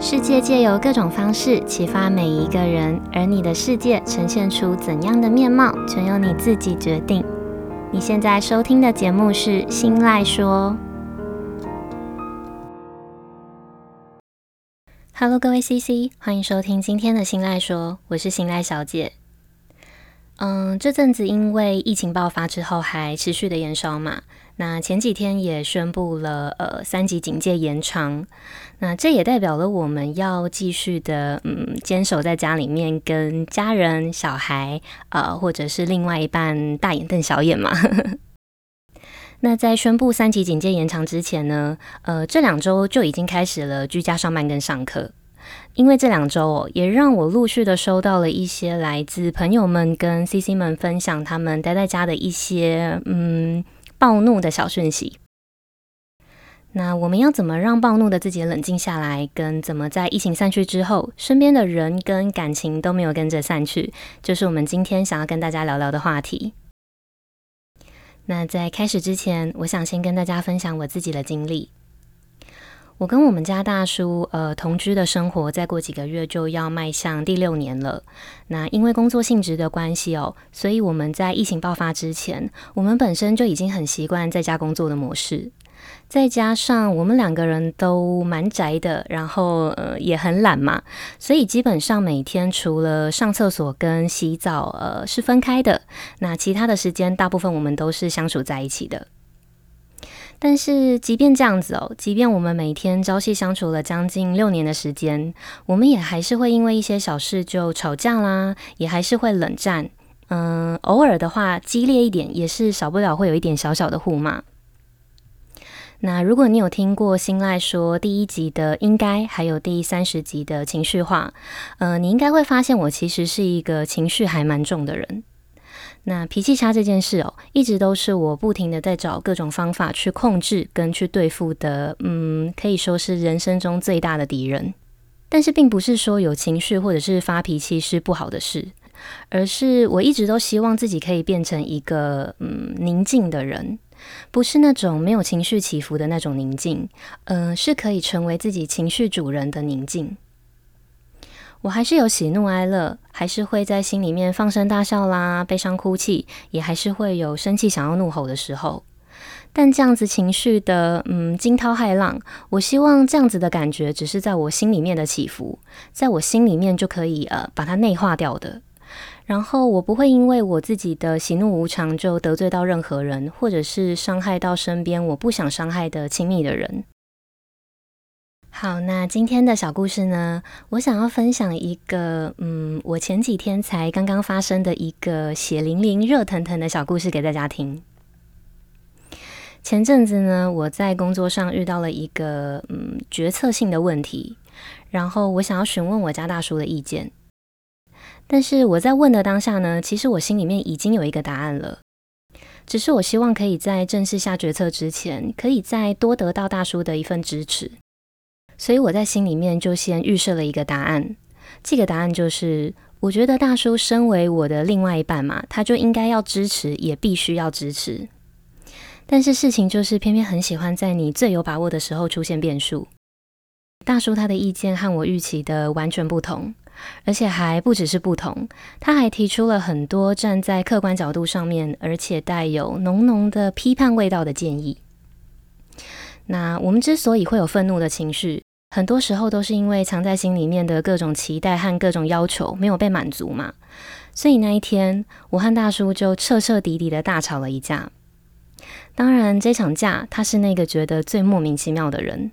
世界借由各种方式启发每一个人，而你的世界呈现出怎样的面貌，全由你自己决定。你现在收听的节目是《新赖说》。Hello，各位 CC，欢迎收听今天的《新赖说》，我是新赖小姐。嗯，这阵子因为疫情爆发之后，还持续的延烧嘛。那前几天也宣布了，呃，三级警戒延长。那这也代表了我们要继续的，嗯，坚守在家里面，跟家人、小孩，呃，或者是另外一半大眼瞪小眼嘛。那在宣布三级警戒延长之前呢，呃，这两周就已经开始了居家上班跟上课。因为这两周哦，也让我陆续的收到了一些来自朋友们跟 CC 们分享他们待在家的一些，嗯。暴怒的小讯息。那我们要怎么让暴怒的自己冷静下来？跟怎么在疫情散去之后，身边的人跟感情都没有跟着散去，就是我们今天想要跟大家聊聊的话题。那在开始之前，我想先跟大家分享我自己的经历。我跟我们家大叔，呃，同居的生活，再过几个月就要迈向第六年了。那因为工作性质的关系哦，所以我们在疫情爆发之前，我们本身就已经很习惯在家工作的模式。再加上我们两个人都蛮宅的，然后呃也很懒嘛，所以基本上每天除了上厕所跟洗澡，呃是分开的。那其他的时间，大部分我们都是相处在一起的。但是，即便这样子哦，即便我们每天朝夕相处了将近六年的时间，我们也还是会因为一些小事就吵架啦，也还是会冷战。嗯，偶尔的话激烈一点，也是少不了会有一点小小的互骂。那如果你有听过新赖说第一集的应该，还有第三十集的情绪化，呃，你应该会发现我其实是一个情绪还蛮重的人。那脾气差这件事哦，一直都是我不停的在找各种方法去控制跟去对付的，嗯，可以说是人生中最大的敌人。但是并不是说有情绪或者是发脾气是不好的事，而是我一直都希望自己可以变成一个嗯宁静的人，不是那种没有情绪起伏的那种宁静，嗯，是可以成为自己情绪主人的宁静。我还是有喜怒哀乐，还是会在心里面放声大笑啦，悲伤哭泣，也还是会有生气想要怒吼的时候。但这样子情绪的，嗯，惊涛骇浪，我希望这样子的感觉只是在我心里面的起伏，在我心里面就可以呃把它内化掉的。然后我不会因为我自己的喜怒无常就得罪到任何人，或者是伤害到身边我不想伤害的亲密的人。好，那今天的小故事呢，我想要分享一个，嗯，我前几天才刚刚发生的一个血淋淋、热腾腾的小故事给大家听。前阵子呢，我在工作上遇到了一个，嗯，决策性的问题，然后我想要询问我家大叔的意见。但是我在问的当下呢，其实我心里面已经有一个答案了，只是我希望可以在正式下决策之前，可以再多得到大叔的一份支持。所以我在心里面就先预设了一个答案，这个答案就是，我觉得大叔身为我的另外一半嘛，他就应该要支持，也必须要支持。但是事情就是偏偏很喜欢在你最有把握的时候出现变数。大叔他的意见和我预期的完全不同，而且还不只是不同，他还提出了很多站在客观角度上面，而且带有浓浓的批判味道的建议。那我们之所以会有愤怒的情绪，很多时候都是因为藏在心里面的各种期待和各种要求没有被满足嘛，所以那一天我和大叔就彻彻底底的大吵了一架。当然，这场架他是那个觉得最莫名其妙的人，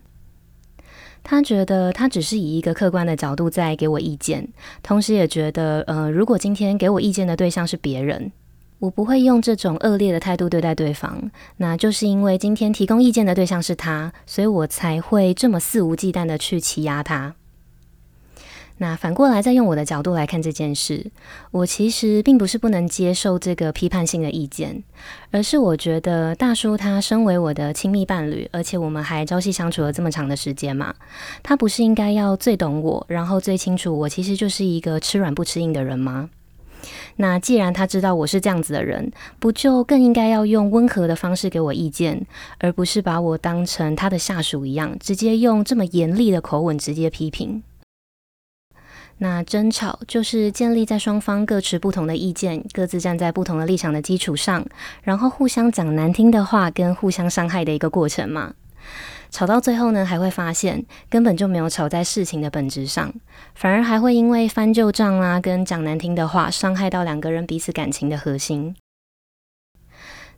他觉得他只是以一个客观的角度在给我意见，同时也觉得，呃，如果今天给我意见的对象是别人。我不会用这种恶劣的态度对待对方，那就是因为今天提供意见的对象是他，所以我才会这么肆无忌惮的去欺压他。那反过来再用我的角度来看这件事，我其实并不是不能接受这个批判性的意见，而是我觉得大叔他身为我的亲密伴侣，而且我们还朝夕相处了这么长的时间嘛，他不是应该要最懂我，然后最清楚我其实就是一个吃软不吃硬的人吗？那既然他知道我是这样子的人，不就更应该要用温和的方式给我意见，而不是把我当成他的下属一样，直接用这么严厉的口吻直接批评？那争吵就是建立在双方各持不同的意见，各自站在不同的立场的基础上，然后互相讲难听的话，跟互相伤害的一个过程嘛。吵到最后呢，还会发现根本就没有吵在事情的本质上，反而还会因为翻旧账啊，跟讲难听的话，伤害到两个人彼此感情的核心。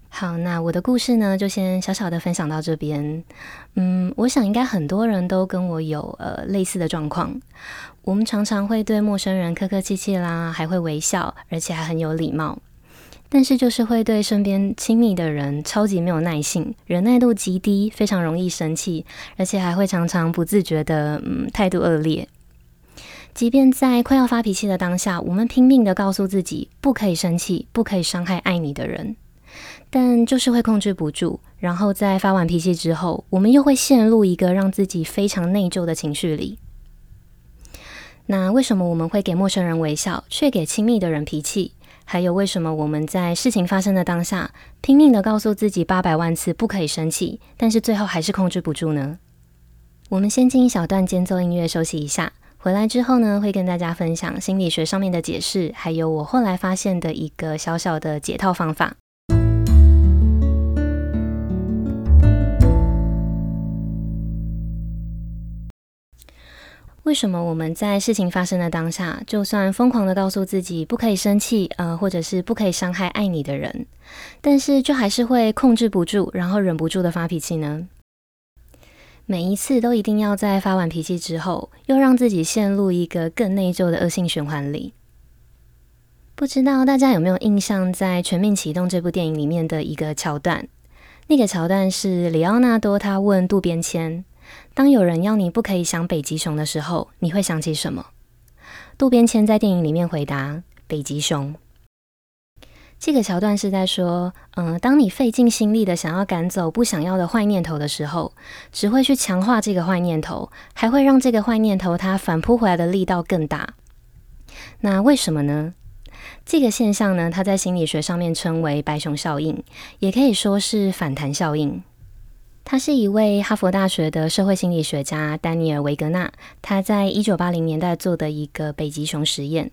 好，那我的故事呢，就先小小的分享到这边。嗯，我想应该很多人都跟我有呃类似的状况。我们常常会对陌生人客客气气啦，还会微笑，而且还很有礼貌。但是就是会对身边亲密的人超级没有耐性，忍耐度极低，非常容易生气，而且还会常常不自觉的嗯态度恶劣。即便在快要发脾气的当下，我们拼命的告诉自己不可以生气，不可以伤害爱你的人，但就是会控制不住。然后在发完脾气之后，我们又会陷入一个让自己非常内疚的情绪里。那为什么我们会给陌生人微笑，却给亲密的人脾气？还有为什么我们在事情发生的当下，拼命的告诉自己八百万次不可以生气，但是最后还是控制不住呢？我们先进一小段间奏音乐休息一下，回来之后呢，会跟大家分享心理学上面的解释，还有我后来发现的一个小小的解套方法。为什么我们在事情发生的当下，就算疯狂的告诉自己不可以生气，呃，或者是不可以伤害爱你的人，但是就还是会控制不住，然后忍不住的发脾气呢？每一次都一定要在发完脾气之后，又让自己陷入一个更内疚的恶性循环里。不知道大家有没有印象，在《全面启动》这部电影里面的一个桥段？那个桥段是里奥纳多他问渡边谦。当有人要你不可以想北极熊的时候，你会想起什么？渡边谦在电影里面回答：北极熊。这个桥段是在说，嗯、当你费尽心力的想要赶走不想要的坏念头的时候，只会去强化这个坏念头，还会让这个坏念头它反扑回来的力道更大。那为什么呢？这个现象呢，它在心理学上面称为白熊效应，也可以说是反弹效应。他是一位哈佛大学的社会心理学家丹尼尔·维格纳，他在一九八零年代做的一个北极熊实验。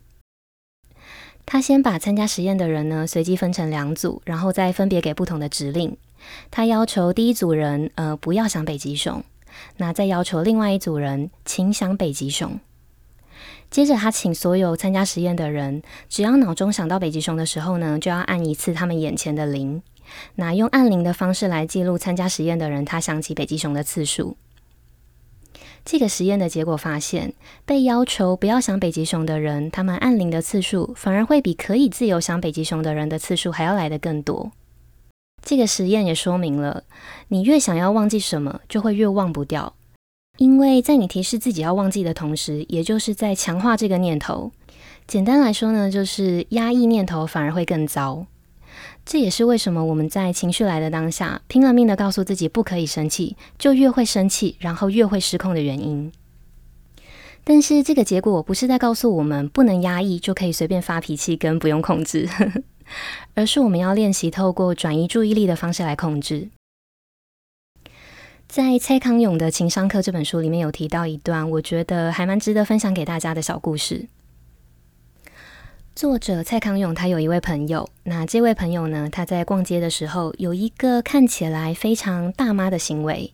他先把参加实验的人呢随机分成两组，然后再分别给不同的指令。他要求第一组人呃不要想北极熊，那再要求另外一组人请想北极熊。接着他请所有参加实验的人，只要脑中想到北极熊的时候呢，就要按一次他们眼前的铃。那用按铃的方式来记录参加实验的人他想起北极熊的次数。这个实验的结果发现，被要求不要想北极熊的人，他们按铃的次数反而会比可以自由想北极熊的人的次数还要来得更多。这个实验也说明了，你越想要忘记什么，就会越忘不掉，因为在你提示自己要忘记的同时，也就是在强化这个念头。简单来说呢，就是压抑念头反而会更糟。这也是为什么我们在情绪来的当下，拼了命的告诉自己不可以生气，就越会生气，然后越会失控的原因。但是这个结果不是在告诉我们不能压抑就可以随便发脾气跟不用控制，而是我们要练习透过转移注意力的方式来控制。在蔡康永的《情商课》这本书里面有提到一段，我觉得还蛮值得分享给大家的小故事。作者蔡康永，他有一位朋友。那这位朋友呢，他在逛街的时候有一个看起来非常大妈的行为，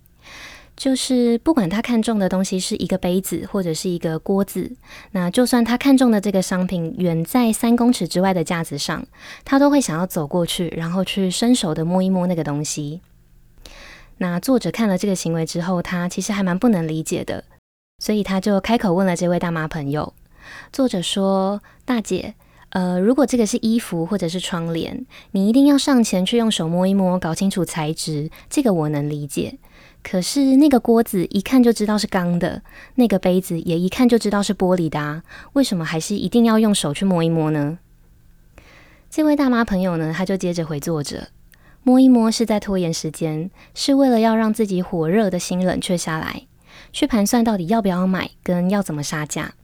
就是不管他看中的东西是一个杯子或者是一个锅子，那就算他看中的这个商品远在三公尺之外的架子上，他都会想要走过去，然后去伸手的摸一摸那个东西。那作者看了这个行为之后，他其实还蛮不能理解的，所以他就开口问了这位大妈朋友。作者说：“大姐。”呃，如果这个是衣服或者是窗帘，你一定要上前去用手摸一摸，搞清楚材质，这个我能理解。可是那个锅子一看就知道是钢的，那个杯子也一看就知道是玻璃的啊，为什么还是一定要用手去摸一摸呢？这位大妈朋友呢，他就接着回作者，摸一摸是在拖延时间，是为了要让自己火热的心冷却下来，去盘算到底要不要买，跟要怎么杀价。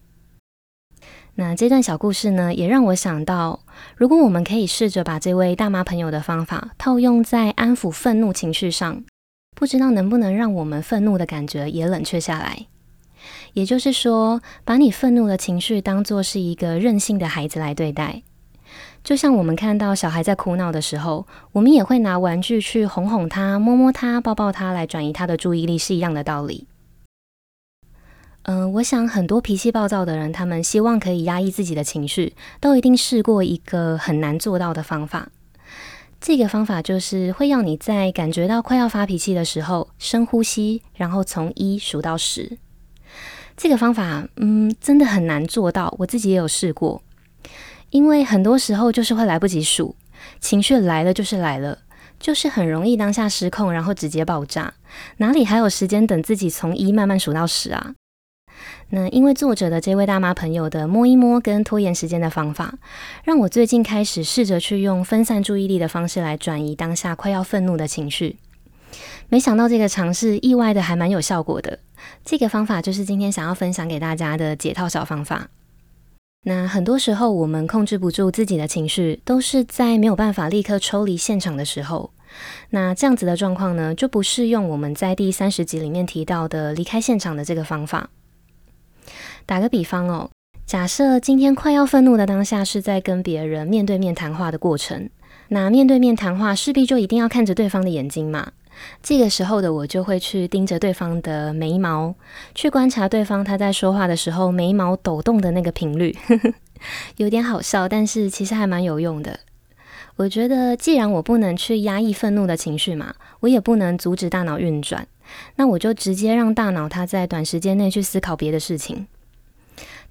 那这段小故事呢，也让我想到，如果我们可以试着把这位大妈朋友的方法套用在安抚愤怒情绪上，不知道能不能让我们愤怒的感觉也冷却下来。也就是说，把你愤怒的情绪当作是一个任性的孩子来对待，就像我们看到小孩在哭闹的时候，我们也会拿玩具去哄哄他、摸摸他、抱抱他，来转移他的注意力，是一样的道理。嗯、我想很多脾气暴躁的人，他们希望可以压抑自己的情绪，都一定试过一个很难做到的方法。这个方法就是会要你在感觉到快要发脾气的时候，深呼吸，然后从一数到十。这个方法，嗯，真的很难做到。我自己也有试过，因为很多时候就是会来不及数，情绪来了就是来了，就是很容易当下失控，然后直接爆炸，哪里还有时间等自己从一慢慢数到十啊？那因为作者的这位大妈朋友的摸一摸跟拖延时间的方法，让我最近开始试着去用分散注意力的方式来转移当下快要愤怒的情绪。没想到这个尝试意外的还蛮有效果的。这个方法就是今天想要分享给大家的解套小方法。那很多时候我们控制不住自己的情绪，都是在没有办法立刻抽离现场的时候。那这样子的状况呢，就不适用我们在第三十集里面提到的离开现场的这个方法。打个比方哦，假设今天快要愤怒的当下是在跟别人面对面谈话的过程，那面对面谈话势必就一定要看着对方的眼睛嘛。这个时候的我就会去盯着对方的眉毛，去观察对方他在说话的时候眉毛抖动的那个频率，有点好笑，但是其实还蛮有用的。我觉得既然我不能去压抑愤怒的情绪嘛，我也不能阻止大脑运转，那我就直接让大脑它在短时间内去思考别的事情。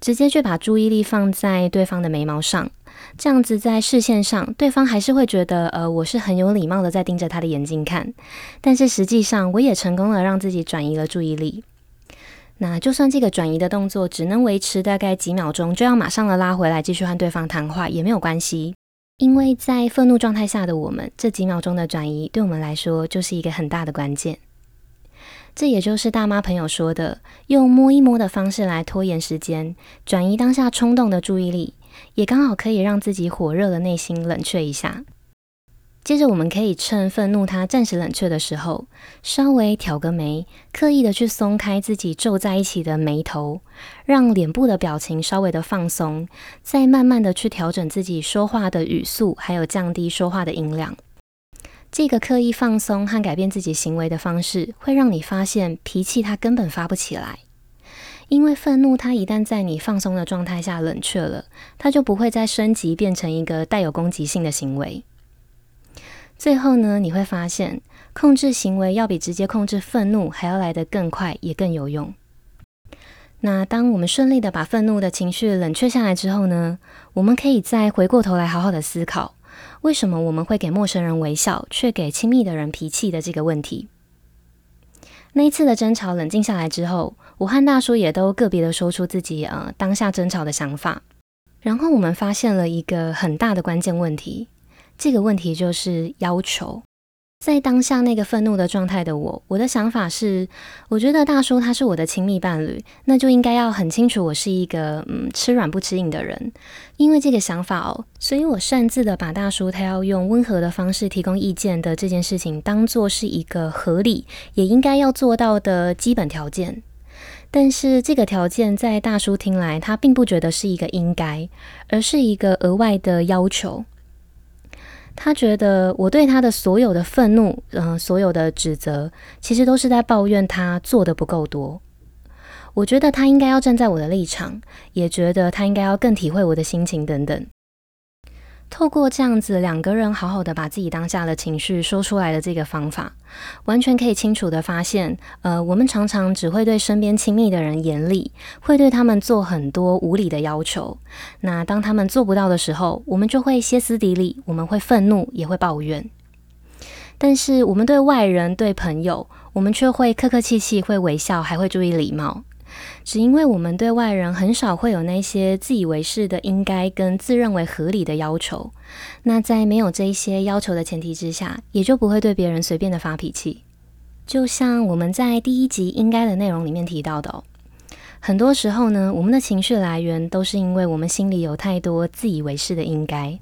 直接去把注意力放在对方的眉毛上，这样子在视线上，对方还是会觉得，呃，我是很有礼貌的在盯着他的眼睛看。但是实际上，我也成功了让自己转移了注意力。那就算这个转移的动作只能维持大概几秒钟，就要马上的拉回来继续和对方谈话也没有关系，因为在愤怒状态下的我们，这几秒钟的转移对我们来说就是一个很大的关键。这也就是大妈朋友说的，用摸一摸的方式来拖延时间，转移当下冲动的注意力，也刚好可以让自己火热的内心冷却一下。接着，我们可以趁愤怒它暂时冷却的时候，稍微挑个眉，刻意的去松开自己皱在一起的眉头，让脸部的表情稍微的放松，再慢慢的去调整自己说话的语速，还有降低说话的音量。这个刻意放松和改变自己行为的方式，会让你发现脾气它根本发不起来，因为愤怒它一旦在你放松的状态下冷却了，它就不会再升级变成一个带有攻击性的行为。最后呢，你会发现控制行为要比直接控制愤怒还要来得更快，也更有用。那当我们顺利的把愤怒的情绪冷却下来之后呢，我们可以再回过头来好好的思考。为什么我们会给陌生人微笑，却给亲密的人脾气的这个问题？那一次的争吵冷静下来之后，我和大叔也都个别的说出自己呃当下争吵的想法，然后我们发现了一个很大的关键问题，这个问题就是要求。在当下那个愤怒的状态的我，我的想法是，我觉得大叔他是我的亲密伴侣，那就应该要很清楚我是一个嗯吃软不吃硬的人。因为这个想法哦，所以我擅自的把大叔他要用温和的方式提供意见的这件事情当做是一个合理也应该要做到的基本条件。但是这个条件在大叔听来，他并不觉得是一个应该，而是一个额外的要求。他觉得我对他的所有的愤怒，嗯、呃，所有的指责，其实都是在抱怨他做的不够多。我觉得他应该要站在我的立场，也觉得他应该要更体会我的心情等等。透过这样子两个人好好的把自己当下的情绪说出来的这个方法，完全可以清楚的发现，呃，我们常常只会对身边亲密的人严厉，会对他们做很多无理的要求。那当他们做不到的时候，我们就会歇斯底里，我们会愤怒，也会抱怨。但是我们对外人、对朋友，我们却会客客气气，会微笑，还会注意礼貌。只因为我们对外人很少会有那些自以为是的应该跟自认为合理的要求，那在没有这一些要求的前提之下，也就不会对别人随便的发脾气。就像我们在第一集应该的内容里面提到的哦，很多时候呢，我们的情绪来源都是因为我们心里有太多自以为是的应该。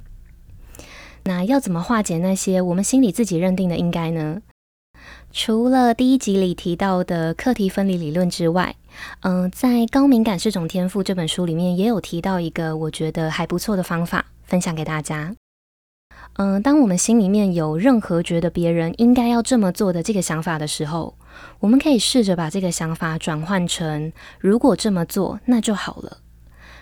那要怎么化解那些我们心里自己认定的应该呢？除了第一集里提到的课题分离理论之外，嗯、在《高敏感是种天赋》这本书里面也有提到一个我觉得还不错的方法，分享给大家。嗯、当我们心里面有任何觉得别人应该要这么做的这个想法的时候，我们可以试着把这个想法转换成“如果这么做，那就好了”。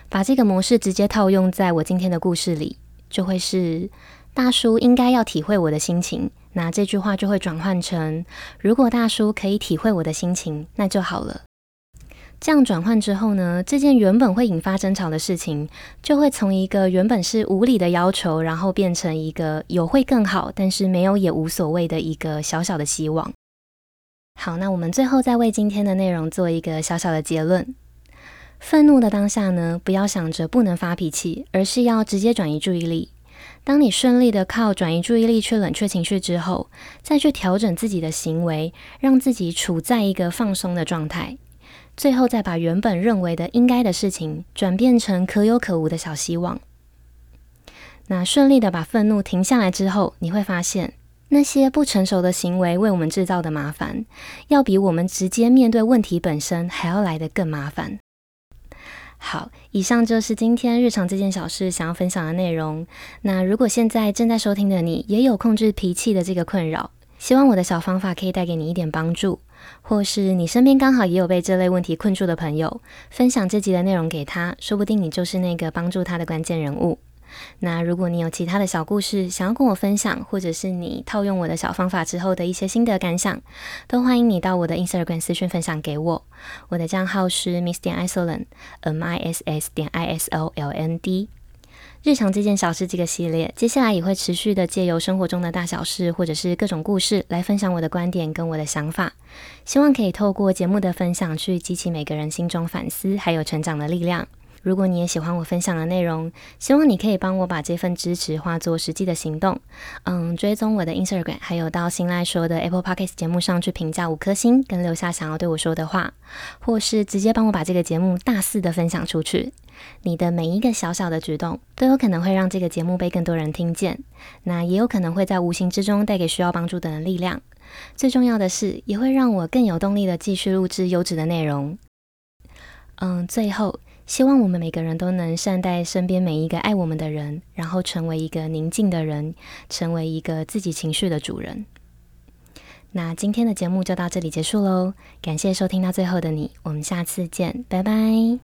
把这个模式直接套用在我今天的故事里，就会是大叔应该要体会我的心情。那这句话就会转换成：如果大叔可以体会我的心情，那就好了。这样转换之后呢，这件原本会引发争吵的事情，就会从一个原本是无理的要求，然后变成一个有会更好，但是没有也无所谓的一个小小的希望。好，那我们最后再为今天的内容做一个小小的结论：愤怒的当下呢，不要想着不能发脾气，而是要直接转移注意力。当你顺利的靠转移注意力去冷却情绪之后，再去调整自己的行为，让自己处在一个放松的状态。最后再把原本认为的应该的事情转变成可有可无的小希望。那顺利的把愤怒停下来之后，你会发现那些不成熟的行为为我们制造的麻烦，要比我们直接面对问题本身还要来得更麻烦。好，以上就是今天日常这件小事想要分享的内容。那如果现在正在收听的你也有控制脾气的这个困扰，希望我的小方法可以带给你一点帮助。或是你身边刚好也有被这类问题困住的朋友，分享这集的内容给他，说不定你就是那个帮助他的关键人物。那如果你有其他的小故事想要跟我分享，或者是你套用我的小方法之后的一些心得感想，都欢迎你到我的 Instagram 私讯分享给我。我的账号是 Miss 点 Isoland，M I S S 点 I S O L N D。日常这件小事这个系列，接下来也会持续的借由生活中的大小事，或者是各种故事，来分享我的观点跟我的想法。希望可以透过节目的分享，去激起每个人心中反思还有成长的力量。如果你也喜欢我分享的内容，希望你可以帮我把这份支持化作实际的行动。嗯，追踪我的 Instagram，还有到新赖说的 Apple Podcast 节目上去评价五颗星，跟留下想要对我说的话，或是直接帮我把这个节目大肆的分享出去。你的每一个小小的举动，都有可能会让这个节目被更多人听见，那也有可能会在无形之中带给需要帮助的人力量。最重要的是，也会让我更有动力的继续录制优质的内容。嗯，最后。希望我们每个人都能善待身边每一个爱我们的人，然后成为一个宁静的人，成为一个自己情绪的主人。那今天的节目就到这里结束喽，感谢收听到最后的你，我们下次见，拜拜。